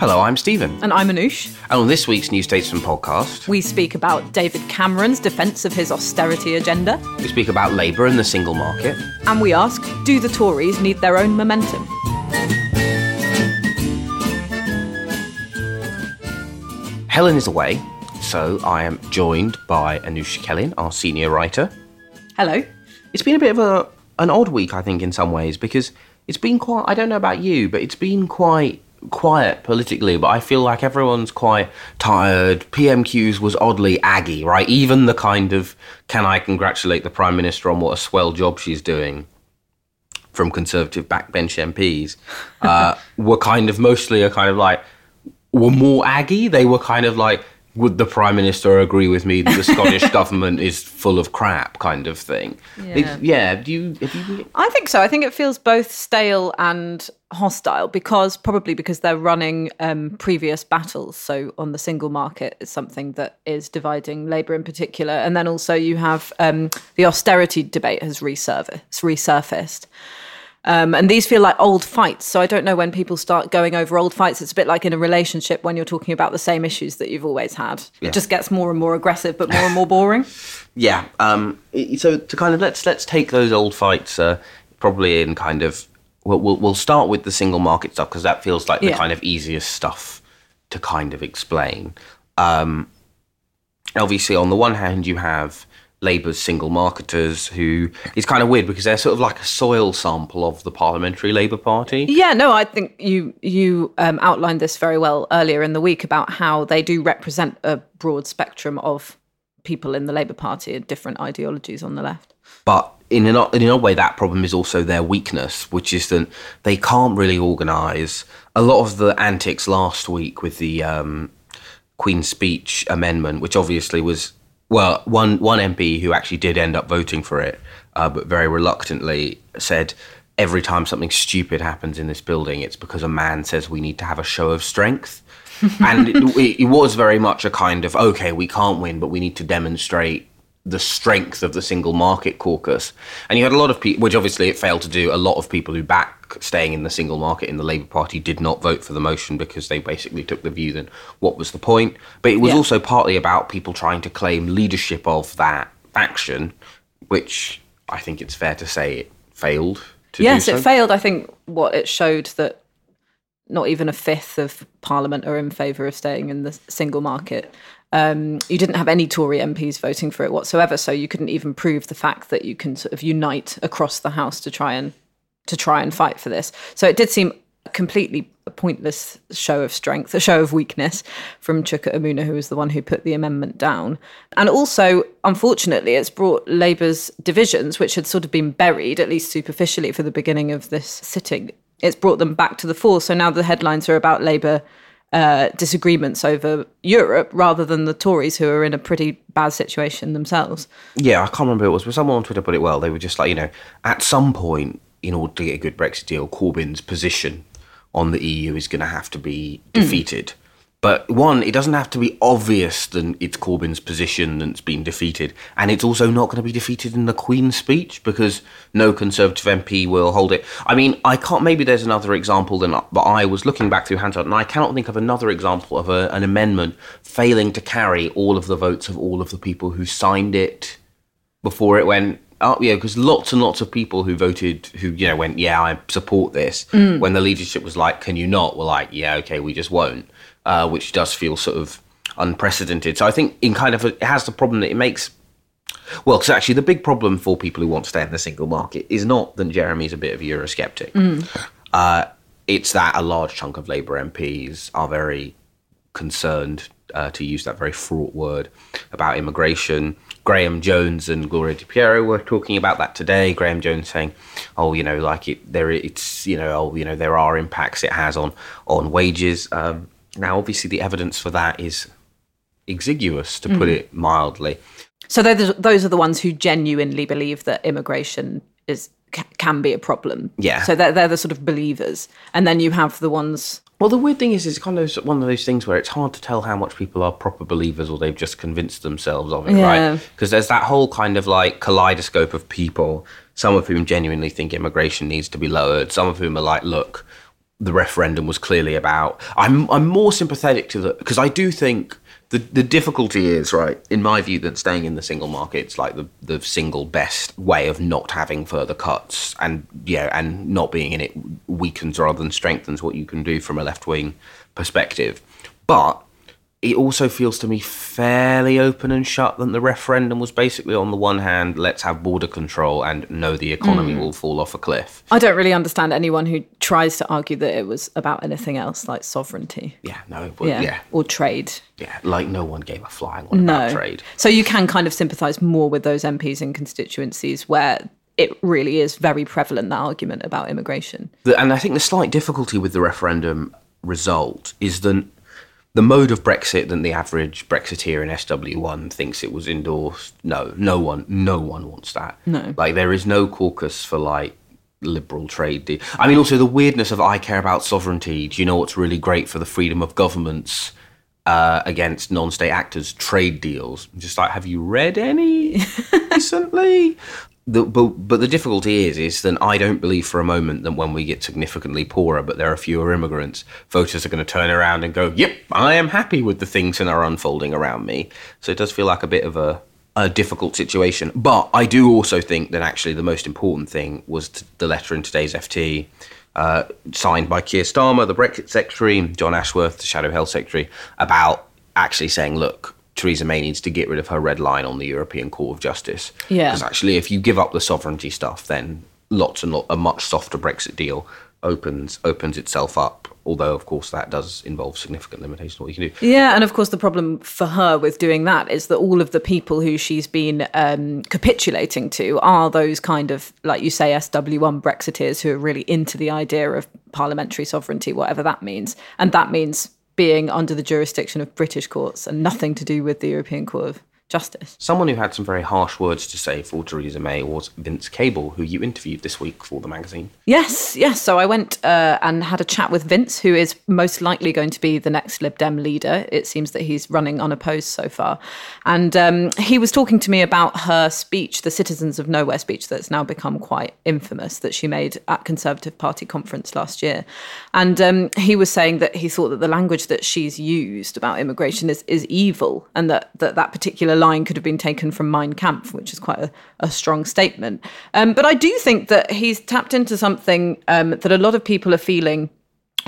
Hello, I'm Stephen. And I'm Anoosh. And on this week's New Statesman podcast, We speak about David Cameron's defence of his austerity agenda. we speak about Labour and the single market. And we ask do the Tories need their own momentum? Helen is away, so I am joined by Anoosh Chakelian, our senior writer. Hello. It's been a bit of a an odd week, I think, in some ways, because it's been quite. I don't know about you, but it's been quite quiet politically. But I feel like everyone's quite tired. PMQs was oddly aggy, right? Even the kind of "Can I congratulate the prime minister on what a swell job she's doing?" from Conservative backbench MPs uh, were kind of mostly a kind of like were more aggy. They were kind of like, would the prime minister agree with me that the Scottish government is full of crap, kind of thing. Yeah. yeah. Do you? You? I think so. I think it feels both stale and hostile because probably because they're running um, previous battles. So on the single market is something that is dividing Labour in particular, and then also you have um, the austerity debate has resurfaced. resurfaced. Um, and these feel like old fights. So I don't know when people start going over old fights. It's a bit like in a relationship when you're talking about the same issues that you've always had. Yeah. It just gets more and more aggressive, but more and more boring. Yeah. Um, so to kind of let's let's take those old fights uh, probably in kind of we'll, we'll we'll start with the single market stuff because that feels like the kind of easiest stuff to kind of explain. Um, obviously, on the one hand, you have Labour's single marketers, who is kind of weird because they're sort of like a soil sample of the Parliamentary Labour Party. Yeah, no, I think you you um, outlined this very well earlier in the week about how they do represent a broad spectrum of people in the Labour Party and different ideologies on the left. but in an, in a way that problem is also their weakness which is that they can't really organise a lot of the antics last week with the um, Queen's speech amendment which obviously was well one one MP who actually did end up voting for it uh, but very reluctantly said every time something stupid happens in this building it's because a man says we need to have a show of strength. And it, it was very much a kind of okay we can't win but we need to demonstrate the strength of the single market caucus. And you had a lot of people, which obviously it failed to do. A lot of people who back staying in the single market in the Labour Party did not vote for the motion because they basically took the view that what was the point. But it was Yeah. also partly about people trying to claim leadership of that faction, which I think it's fair to say it failed to yes, do so. it failed. I think what it showed that not even a fifth of Parliament are in favour of staying in the single market. Um, you didn't have any Tory MPs voting for it whatsoever, so you couldn't even prove the fact that you can sort of unite across the House to try and to try and fight for this. So it did seem completely a pointless show of strength, a show of weakness from Chuka Umunna, who was the one who put the amendment down. And also, unfortunately, it's brought Labour's divisions, which had sort of been buried, at least superficially, for the beginning of this sitting. It's brought them back to the fore. So now the headlines are about Labour uh, disagreements over Europe rather than the Tories, who are in a pretty bad situation themselves. Yeah, I can't remember who it was, but someone on Twitter put it well. They were just like, you know, at some point, in order to get a good Brexit deal, Corbyn's position on the EU is going to have to be defeated. But one, it doesn't have to be obvious that it's Corbyn's position that's been defeated. And it's also not going to be defeated in the Queen's speech because no Conservative MP will hold it. I mean, I can't, maybe there's another example than, but I was looking back through Hansard and I cannot think of another example of a, an amendment failing to carry all of the votes of all of the people who signed it before it went Oh yeah, because lots and lots of people who voted, who you know went, yeah, I support this. Mm. When the leadership was like, can you not? Were like, yeah, okay, we just won't, uh, which does feel sort of unprecedented. So I think in kind of a, it has the problem that it makes. Well, because actually the big problem for people who want to stay in the single market is not that Jeremy's a bit of a Eurosceptic. Uh, it's that a large chunk of Labour MPs are very concerned, uh, to use that very fraught word, about immigration. Graham Jones and Gloria De Piero were talking about that today. Graham Jones saying, "Oh, you know, like it, there, it's, you know, oh, you know, there are impacts it has on on wages." Um, now, obviously, the evidence for that is exiguous, to put mm. it mildly. So those those are the ones who genuinely believe that immigration is can be a problem. Yeah. So they're they're the sort of believers, and then you have the ones. Well, the weird thing is, it's kind of one of those things where it's hard to tell how much people are proper believers or they've just convinced themselves of it, Yeah. right? Because there's that whole kind of like kaleidoscope of people, some of whom genuinely think immigration needs to be lowered, some of whom are like, look, the referendum was clearly about. I'm I'm more sympathetic to the because I do think the the difficulty is right in my view that staying in the single market it's like the the single best way of not having further cuts and yeah and not being in it weakens rather than strengthens what you can do from a left wing perspective, but it also feels to me fairly open and shut that the referendum was basically on the one hand let's have border control and no the economy mm. will fall off a cliff I don't really understand anyone who tries to argue that it was about anything else like sovereignty. yeah no but Yeah. yeah Or trade. yeah like no one gave a flying one No. about trade So you can kind of sympathise more with those MPs in constituencies where it really is very prevalent that argument about immigration. The, and I think the slight difficulty with the referendum result is that the mode of Brexit that the average Brexiteer in SW1 thinks it was endorsed. No, no one, no one wants that. No. like there is no caucus for like liberal trade. De- I mean, also the weirdness of I care about sovereignty. Do you know what's really great for the freedom of governments? Uh, against non-state actors trade deals just like have you read any recently the, but, but the difficulty is is that I don't believe for a moment that when we get significantly poorer, but there are fewer immigrants, voters are going to turn around and go, "Yep, I am happy with the things that are unfolding around me." So it does feel like a bit of a a difficult situation. But I do also think that actually the most important thing was the letter in today's FT. Uh, signed by Keir Starmer, the Brexit Secretary, Jon Ashworth, the Shadow Health Secretary, about actually saying, look, Theresa May needs to get rid of her red line on the European Court of Justice. Yeah. Because actually, if you give up the sovereignty stuff, then lots and lot, a much softer Brexit deal opens opens itself up. Although, of course, that does involve significant limitations on what you can do. Yeah, and of course, the problem for her with doing that is that all of the people who she's been um, capitulating to are those kind of, like you say, SW1 Brexiteers who are really into the idea of parliamentary sovereignty, whatever that means. And that means being under the jurisdiction of British courts and nothing to do with the European Court of Justice. Someone who had some very harsh words to say for Theresa May was Vince Cable, who you interviewed this week for the magazine. Yes, yes. So I went uh, and had a chat with Vince, who is most likely going to be the next Lib Dem leader. It seems that he's running unopposed so far. And um, he was talking to me about her speech, the Citizens of Nowhere speech, that's now become quite infamous, that she made at Conservative Party conference last year. And um, he was saying that he thought that the language that she's used about immigration is, is evil and that, that that particular line could have been taken from Mein Kampf, which is quite a, a strong statement. Um, but I do think that he's tapped into something um, that a lot of people are feeling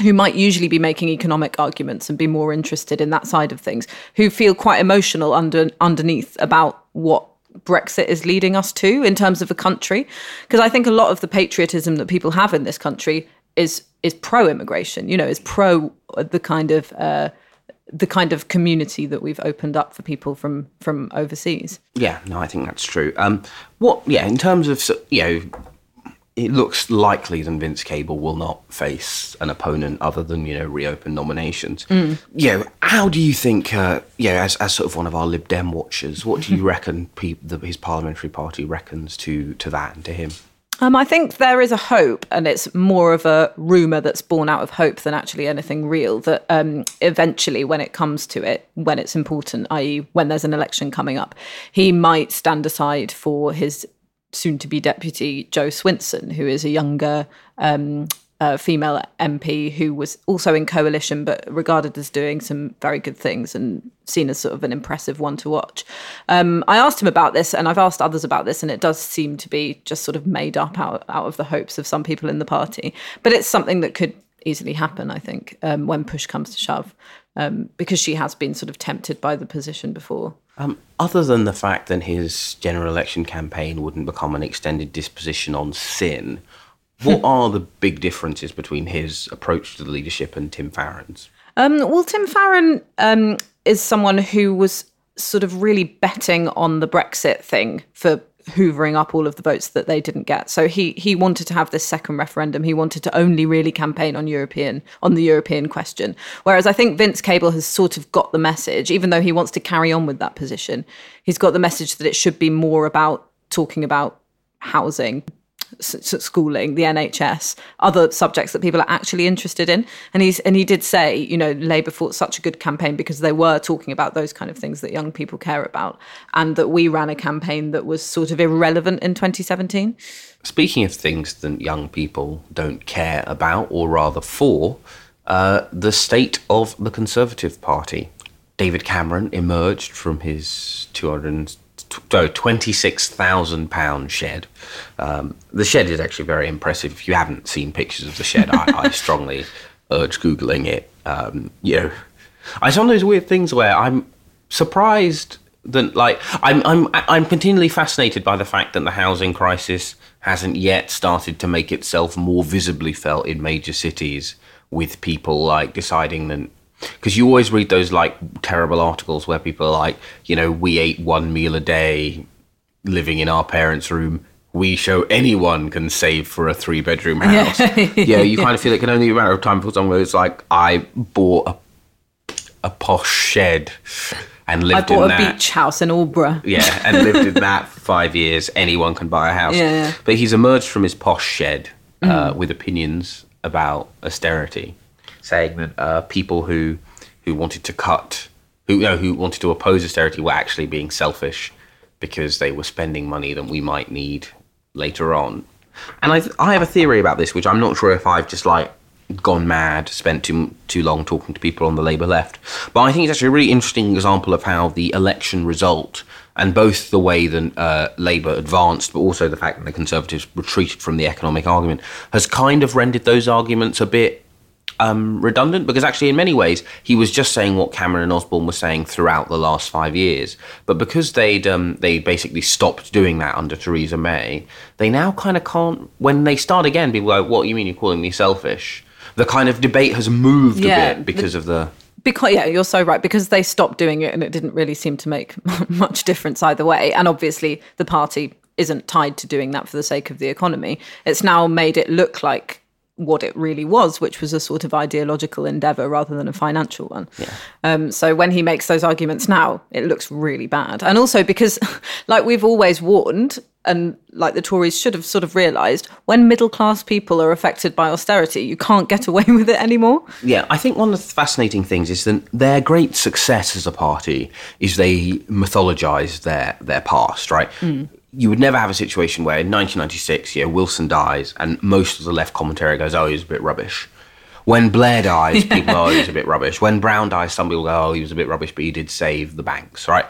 who might usually be making economic arguments and be more interested in that side of things, who feel quite emotional under underneath about what Brexit is leading us to in terms of a country. Because I think a lot of the patriotism that people have in this country is is pro immigration. You know, is pro the kind of uh, the kind of community that we've opened up for people from from overseas. Yeah, no, I think that's true. Um, what? Yeah, in terms of you know, it looks likely that Vince Cable will not face an opponent other than you know reopen nominations. You know, how do you think? Uh, yeah, as, as sort of one of our Lib Dem watchers, what do you reckon pe- the, his parliamentary party reckons to to that and to him? Um, I think there is a hope, and it's more of a rumor that's born out of hope than actually anything real. That um, eventually, when it comes to it, when it's important, i.e., when there's an election coming up, he might stand aside for his soon to be deputy, Jo Swinson, who is a younger um, uh, female MP who was also in coalition but regarded as doing some very good things and seen as sort of an impressive one to watch. Um, I asked him about this and I've asked others about this, and it does seem to be just sort of made up out, out of the hopes of some people in the party. But it's something that could easily happen, I think, um, when push comes to shove, um, because she has been sort of tempted by the position before. Um, other than the fact that his general election campaign wouldn't become an extended disposition on sin, what are the big differences between his approach to the leadership and Tim Farron's? Um, well, Tim Farron um, is someone who was sort of really betting on the Brexit thing for hoovering up all of the votes that they didn't get. So he he wanted to have this second referendum. He wanted to only really campaign on European on the European question. Whereas I think Vince Cable has sort of got the message, even though he wants to carry on with that position. He's got the message that it should be more about talking about housing, schooling, the NHS, other subjects that people are actually interested in. And he's and he did say, you know, Labour fought such a good campaign because they were talking about those kind of things that young people care about, and that we ran a campaign that was sort of irrelevant in 2017. Speaking of things that young people don't care about, or rather for, uh, the state of the Conservative Party. David Cameron emerged from his 200 thousand pound shed. Um, the shed is actually very impressive. If you haven't seen pictures of the shed, I, I strongly urge googling it. Um, you know, it's one of those weird things where I'm surprised that, like, I'm I'm I'm continually fascinated by the fact that the housing crisis hasn't yet started to make itself more visibly felt in major cities, with people like deciding that because you always read those like terrible articles where people are like, you know, we ate one meal a day living in our parents' room. We show anyone can save for a three bedroom house. Yeah. yeah, you kind of feel it can only be a matter of time for someone it's like, I bought a, a posh shed and lived I bought in a that. beach house in Aldeburgh. Yeah, and lived in that for five years. Anyone can buy a house. Yeah. But he's emerged from his posh shed uh, mm. with opinions about austerity saying that uh, people who who wanted to cut, who you know, who wanted to oppose austerity, were actually being selfish because they were spending money that we might need later on. And I I have a theory about this, which I'm not sure if I've just like gone mad, spent too too long talking to people on the Labour left. But I think it's actually a really interesting example of how the election result and both the way that uh, Labour advanced, but also the fact that the Conservatives retreated from the economic argument, has kind of rendered those arguments a bit um, redundant because actually, in many ways, he was just saying what Cameron and Osborne were saying throughout the last five years. But because they'd um, they basically stopped doing that under Theresa May, they now kind of can't. When they start again, people like, "What you mean? You're calling me selfish?" The kind of debate has moved yeah, a bit because the, of the. Because yeah, you're so right. Because they stopped doing it, and it didn't really seem to make much difference either way. And obviously, the party isn't tied to doing that for the sake of the economy. It's now made it look like what it really was, which was a sort of ideological endeavor rather than a financial one. Yeah. Um, so when he makes those arguments now, it looks really bad. And also because, like we've always warned, and like the Tories should have sort of realised, when middle class people are affected by austerity, you can't get away with it anymore. Yeah, I think one of the fascinating things is that their great success as a party is they mythologise their their past, right? Mm you would never have a situation where in 1996, yeah, Wilson dies and most of the left commentary goes, oh, he was a bit rubbish. When Blair dies, people go, oh, he was a bit rubbish. When Brown dies, some people go, oh, he was a bit rubbish, but he did save the banks, right?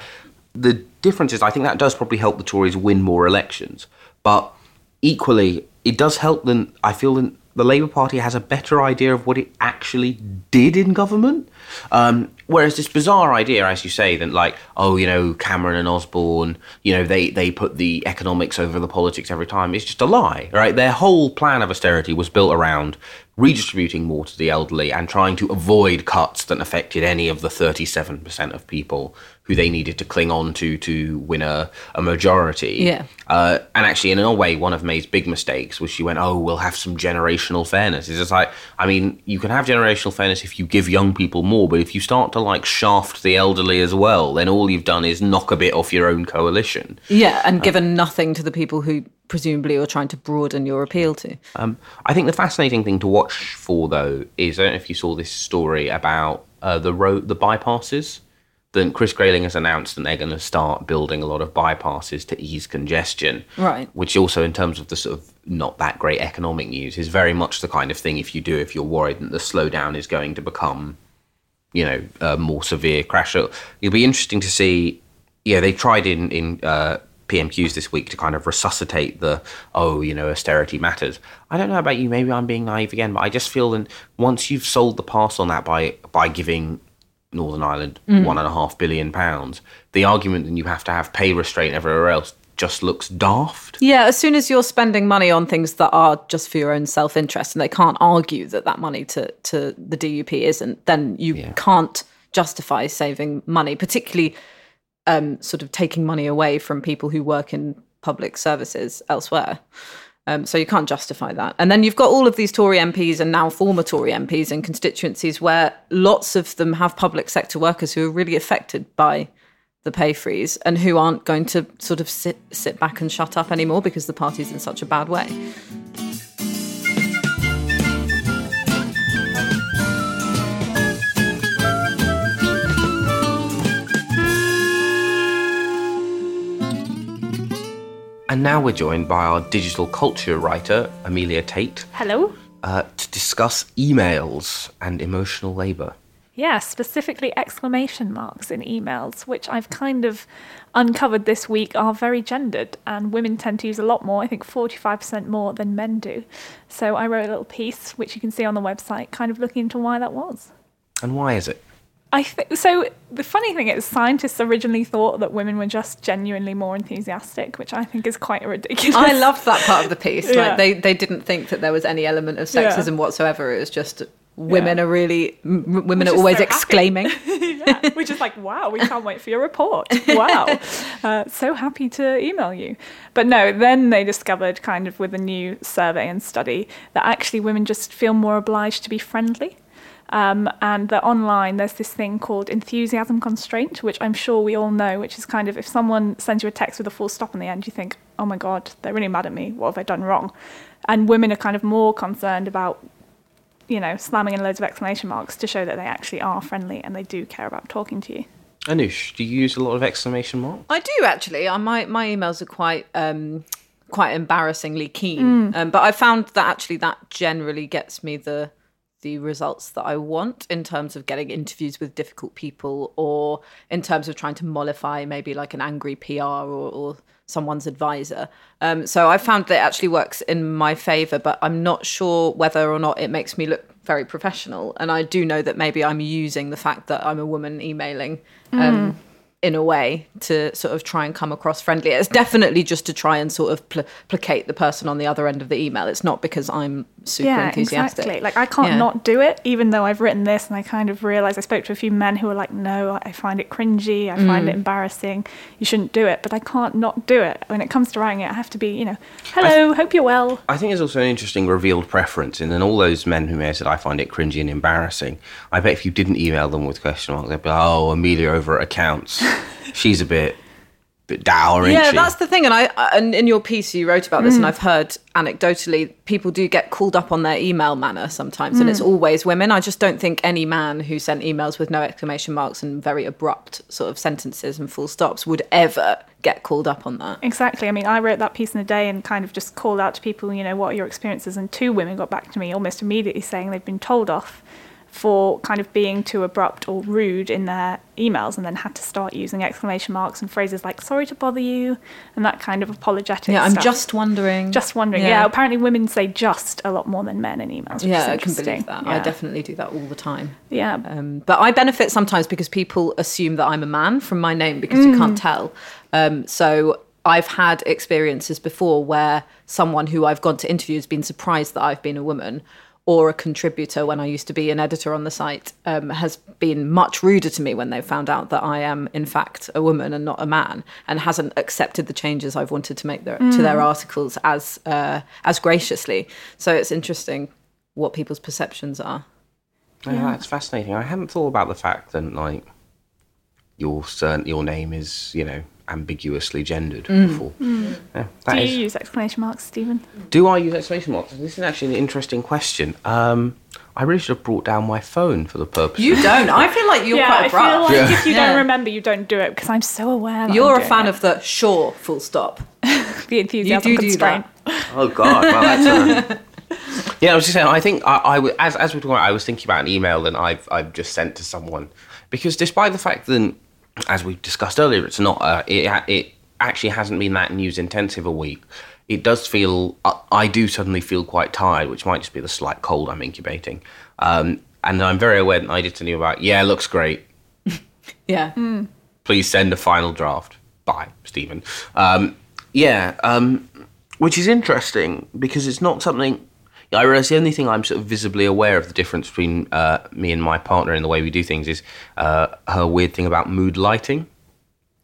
The difference is, I think that does probably help the Tories win more elections. But equally, it does help them, I feel, that the Labour Party has a better idea of what it actually did in government. Um, whereas this bizarre idea, as you say, that like, oh, you know, Cameron and Osborne, you know, they they put the economics over the politics every time is just a lie, right? Their whole plan of austerity was built around redistributing more to the elderly and trying to avoid cuts that affected any of the 37% of people who they needed to cling on to to win a, a majority. Yeah. Uh, and actually, in a way, one of May's big mistakes was she went, "Oh, we'll have some generational fairness." It's just like, I mean, you can have generational fairness if you give young people more, but if you start to like shaft the elderly as well, then all you've done is knock a bit off your own coalition. Yeah, and given uh, nothing to the people who presumably you're trying to broaden your appeal to. Um, I think the fascinating thing to watch for though is I don't know if you saw this story about uh, the road, the bypasses. That Chris Grayling has announced that they're going to start building a lot of bypasses to ease congestion. Right. Which also, in terms of the sort of not that great economic news, is very much the kind of thing if you do if you're worried that the slowdown is going to become, you know, a more severe crash. It'll be interesting to see. Yeah, they tried in in. Uh, PMQs this week to kind of resuscitate the oh you know austerity matters. I don't know about you, maybe I'm being naive again, but I just feel that once you've sold the pass on that by by giving Northern Ireland mm. one and a half billion pounds, the argument that you have to have pay restraint everywhere else just looks daft. Yeah, as soon as you're spending money on things that are just for your own self interest and they can't argue that that money to, to the DUP isn't, then you Yeah. can't justify saving money, particularly um, sort of taking money away from people who work in public services elsewhere. Um, so you can't justify that. And then you've got all of these Tory MPs and now former Tory MPs in constituencies where lots of them have public sector workers who are really affected by the pay freeze and who aren't going to sort of sit sit back and shut up anymore because the party's in such a bad way. And now we're joined by our digital culture writer, Amelia Tait, Hello? uh, to discuss emails and emotional labour. Yeah, specifically exclamation marks in emails, which I've kind of uncovered this week are very gendered, and women tend to use a lot more, I think 45% more than men do. So I wrote a little piece, which you can see on the website, kind of looking into why that was. And why is it? I think so. The funny thing is, scientists originally thought that women were just genuinely more enthusiastic, which I think is quite ridiculous. I loved that part of the piece. Yeah. Like they, they didn't think that there was any element of sexism whatsoever. It was just women Yeah. are really m- women are always so exclaiming. yeah, which is like, wow, we can't wait for your report. Wow. Uh, so happy to email you. But no, then they discovered, kind of with a new survey and study, that actually women just feel more obliged to be friendly. Um, and that online there's this thing called enthusiasm constraint, which I'm sure we all know, which is kind of if someone sends you a text with a full stop on the end, you think, oh my God, they're really mad at me. What have I done wrong? And women are kind of more concerned about you know, slamming in loads of exclamation marks to show that they actually are friendly and they do care about talking to you. Anoosh, do you use a lot of exclamation marks? I do actually. I, my my emails are quite um, quite embarrassingly keen, um, but I found that actually that generally gets me the the results that I want in terms of getting interviews with difficult people, or in terms of trying to mollify maybe like an angry PR or, or someone's advisor. Um, so I found that it actually works in my favour, but I'm not sure whether or not it makes me look very professional. And I do know that maybe I'm using the fact that I'm a woman emailing. Um, in a way to sort of try and come across friendly. It's definitely just to try and sort of pl- placate the person on the other end of the email. It's not because I'm super yeah, enthusiastic. exactly. Like I can't Yeah. not do it, even though I've written this and I kind of realised I spoke to a few men who were like, no, I find it cringy, I find Mm. it embarrassing, you shouldn't do it. But I can't not do it. When it comes to writing it, I have to be, you know, hello, hope you're well. I think there's also an interesting revealed preference in and all those men who may have said, I find it cringy and embarrassing. I bet if you didn't email them with question marks, they'd be like, oh, Amelia over at accounts. She's a bit, bit dour, isn't Yeah, she? that's the thing. And I, and in your piece, you wrote about Mm. this, and I've heard anecdotally people do get called up on their email manner sometimes, and it's Mm. always women. I just don't think any man who sent emails with no exclamation marks and very abrupt sort of sentences and full stops would ever get called up on that. Exactly. I mean, I wrote that piece in a day and kind of just called out to people, you know, what are your experiences? And two women got back to me almost immediately saying they'd been told off for kind of being too abrupt or rude in their emails and then had to start using exclamation marks and phrases like sorry to bother you and that kind of apologetic Yeah, I'm stuff. just wondering. just wondering. Yeah. apparently women say just a lot more than men in emails. Which Yeah, is I can believe that. I definitely do that all the time. Yeah. Um, but I benefit sometimes because people assume that I'm a man from my name because you Mm. can't tell. Um, so I've had experiences before where someone who I've gone to interview has been surprised that I've been a woman. Or a contributor when I used to be an editor on the site um, has been much ruder to me when they found out that I am in fact a woman and not a man, and hasn't accepted the changes I've wanted to make their, to their articles as uh, as graciously. So it's interesting what people's perceptions are. Yeah, that's fascinating. I hadn't thought about the fact that like your cern- your name is you know ambiguously gendered before. Yeah, that Do is- you use exclamation marks, Stephen? do I use exclamation marks? This is actually an interesting question. Um, I really should have brought down my phone for the purpose. You don't. I feel like you're yeah, quite I abrupt. feel like Yeah. if you Yeah. don't remember, you don't do it because I'm so aware. That You're I'm a doing fan it. of the sure full stop. the enthusiasm you do do constraint. Oh God! Well, that's. Uh... yeah, I was just saying. I think I, I w- as as we're talking, I was thinking about an email that I've I've just sent to someone because despite the fact that, as we discussed earlier, it's not uh, it it actually hasn't been that news intensive a week. It does feel I, I do suddenly feel quite tired, which might just be the slight cold I'm incubating. Um, and I'm very aware that I did tell you about. Yeah, looks great. Yeah. please send a final draft. Bye, Stephen. Um, yeah, um, which is interesting because it's not something. I realise the only thing I'm sort of visibly aware of the difference between uh, me and my partner in the way we do things is uh, her weird thing about mood lighting,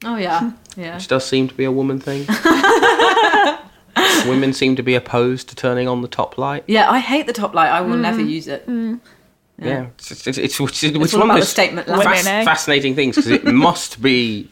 Oh yeah. Yeah. which does seem to be a woman thing. Women seem to be opposed to turning on the top light. Yeah. I hate the top light. I will never use it. Yeah, it's, it's, it's, it's, which is which is all one of those statement Women, lamp. eh? fascinating things because it must be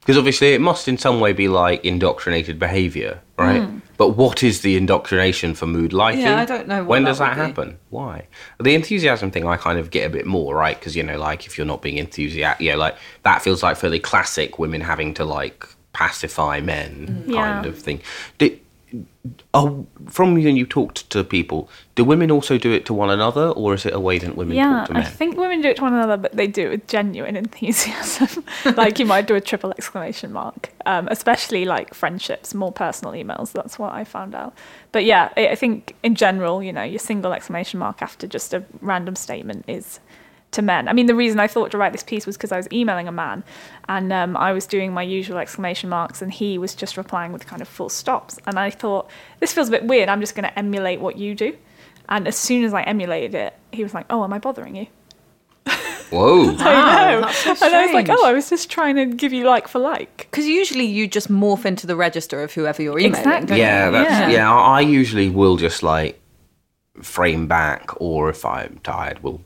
because obviously it must in some way be like indoctrinated behavior, right? But what is the indoctrination for mood lighting? Yeah, I don't know when that does that would be. happen? Why? The enthusiasm thing, I kind of get a bit more, right? Because you know, like if you're not being enthusiastic, yeah, like that feels like fairly classic women having to like pacify men Hmm. kind Yeah. of thing. Oh, from when you talked to people, do women also do it to one another, or is it a way that women Yeah, talk to I think women do it to one another, but they do it with genuine enthusiasm. like you might do a triple exclamation mark, um, especially like friendships, more personal emails. That's what I found out. But yeah, I think in general, you know, your single exclamation mark after just a random statement is to men. I mean, the reason I thought to write this piece was because I was emailing a man, and um, I was doing my usual exclamation marks, and he was just replying with kind of full stops. And I thought this feels a bit weird. I'm just going to emulate what you do. And as soon as I emulated it, he was like, "Oh, am I bothering you?" Whoa. I know. that's so and I was like, "Oh, I was just trying to give you like for like." Because usually you just morph into the register of whoever you're emailing. Exactly. Yeah, that's Yeah. yeah. I I usually will just like frame back, or if I'm tired, will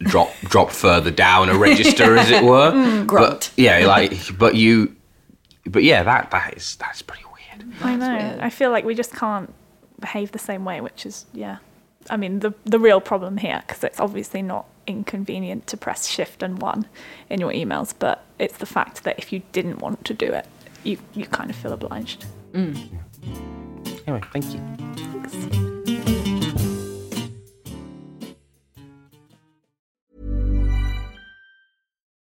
drop drop further down a register, as it were. Mm. But yeah, like, but you, but yeah, that that is that's pretty weird. I know. I feel like we just can't behave the same way, which is yeah. I mean, the the real problem here, because it's obviously not inconvenient to press shift and one in your emails, but it's the fact that if you didn't want to do it, you you kind of feel obliged. Anyway, thank you.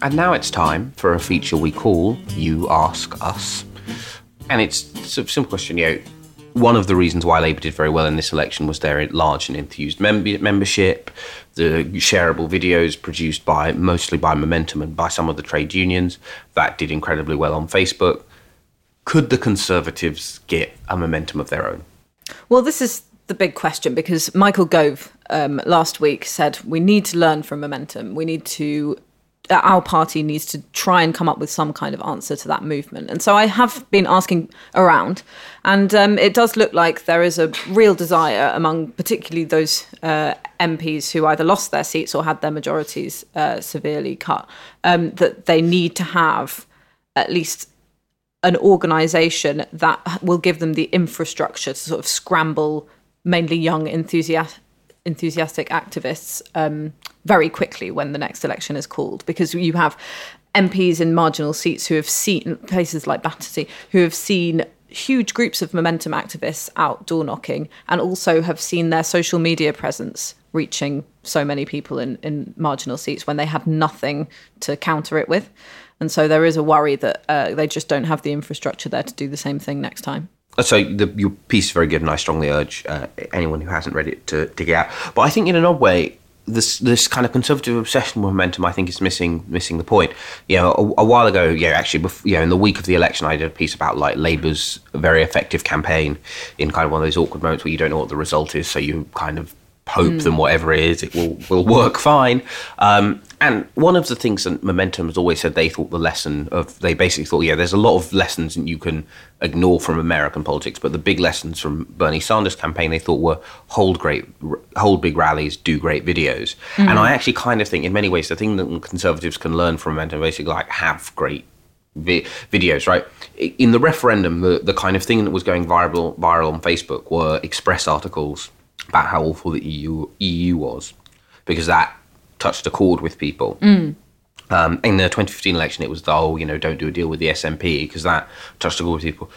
And now it's time for a feature we call You Ask Us. And it's a simple question, you know, one of the reasons why Labour did very well in this election was their large and enthused mem- membership, the shareable videos produced by mostly by Momentum and by some of the trade unions that did incredibly well on Facebook. Could the Conservatives get a momentum of their own? Well, this is the big question because Michael Gove um, last week said we need to learn from momentum. We need to, our party needs to try and come up with some kind of answer to that movement. And so I have been asking around, and um, it does look like there is a real desire among particularly those uh, MPs who either lost their seats or had their majorities uh, severely cut, um, that they need to have at least an organization that will give them the infrastructure to sort of scramble mainly young enthusiast, enthusiastic activists um, very quickly when the next election is called because you have MPs in marginal seats who have seen places like Battersea who have seen huge groups of momentum activists out door knocking and also have seen their social media presence reaching so many people in, in marginal seats when they had nothing to counter it with. And so there is a worry that uh, they just don't have the infrastructure there to do the same thing next time. So the, your piece is very good, and I strongly urge uh, anyone who hasn't read it to dig it out. But I think in an odd way, this this kind of conservative obsession with momentum, I think, is missing missing the point. You know, a, a while ago, yeah, actually, you know, in the week of the election, I did a piece about like Labour's very effective campaign in kind of one of those awkward moments where you don't know what the result is, so you kind of hope mm. whatever it is, it will will work fine. Um, and one of the things that Momentum has always said they thought the lesson of they basically thought, yeah, there's a lot of lessons that you can ignore from American politics, but the big lessons from Bernie Sanders' campaign they thought were hold great, hold big rallies, do great videos. Mm. And I actually kind of think, in many ways, the thing that conservatives can learn from Momentum basically like have great vi- videos, right? In the referendum, the, the kind of thing that was going viral viral on Facebook were express articles about how awful the EU EU was, because that touched a chord with people. Mm. Um, in the 2015 election, it was the oh, you know, don't do a deal with the SNP because that touched a chord with people.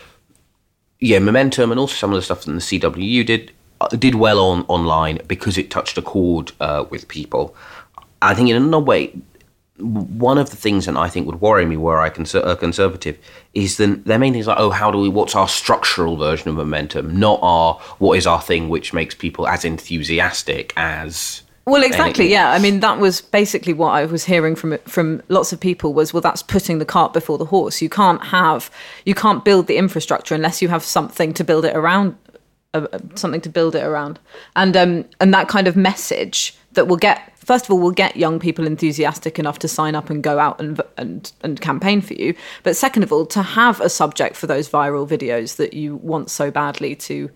Yeah, momentum and also some of the stuff that the CWU did uh, did well on online because it touched a chord uh, with people. I think in another way, one of the things that I think would worry me were I conser- a conservative is that their main things like, oh, how do we, what's our structural version of momentum, not our, what is our thing which makes people as enthusiastic as well, exactly. Yeah, I mean that was basically what I was hearing from from lots of people was, well, that's putting the cart before the horse. You can't have, you can't build the infrastructure unless you have something to build it around, uh, something to build it around, and um, and that kind of message that will get first of all will get young people enthusiastic enough to sign up and go out and and and campaign for you, but second of all to have a subject for those viral videos that you want so badly to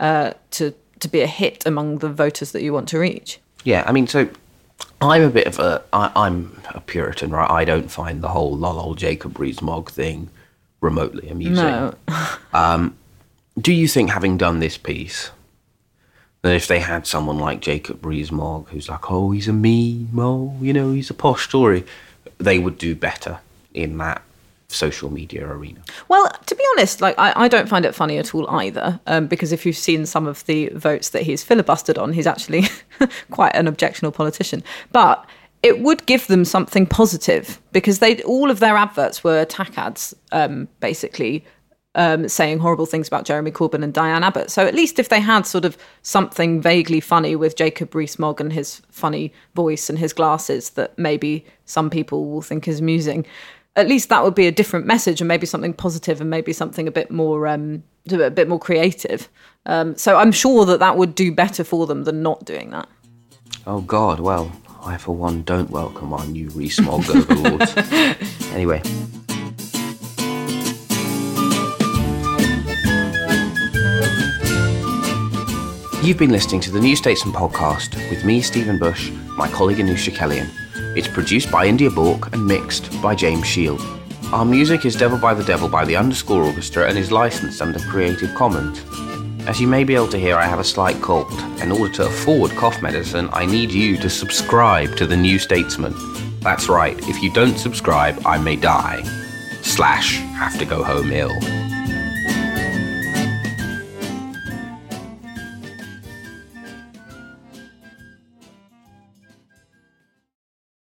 uh, to to be a hit among the voters that you want to reach. Yeah, I mean, so I'm a bit of a I, I'm a Puritan, right? I don't find the whole lol old Jacob Rees-Mogg thing remotely amusing. No. um, do you think, having done this piece, that if they had someone like Jacob Rees-Mogg, who's like, oh, he's a meme, oh, you know, he's a posh Tory, they would do better in that social media arena. Well, to be honest, like I, I don't find it funny at all either, um, because if you've seen some of the votes that he's filibustered on, he's actually quite an objectionable politician. But it would give them something positive because they all of their adverts were attack ads, um, basically. Um, saying horrible things about Jeremy Corbyn and Diane Abbott. So at least if they had sort of something vaguely funny with Jacob Rees-Mogg and his funny voice and his glasses that maybe some people will think is amusing, at least that would be a different message and maybe something positive and maybe something a bit more um, a bit more creative. Um, so I'm sure that that would do better for them than not doing that. Oh God! Well, I for one don't welcome our new Rees-Mogg overlords. anyway. You've been listening to the New Statesman podcast with me, Stephen Bush, my colleague Anoosh Chakelian. It's produced by India Bourke and mixed by James Shield. Our music is Devil by the Devil by the Underscore Orchestra and is licensed under Creative Commons. As you may be able to hear, I have a slight cold. In order to afford cough medicine, I need you to subscribe to The New Statesman. That's right, if you don't subscribe, I may die. Slash, have to go home ill.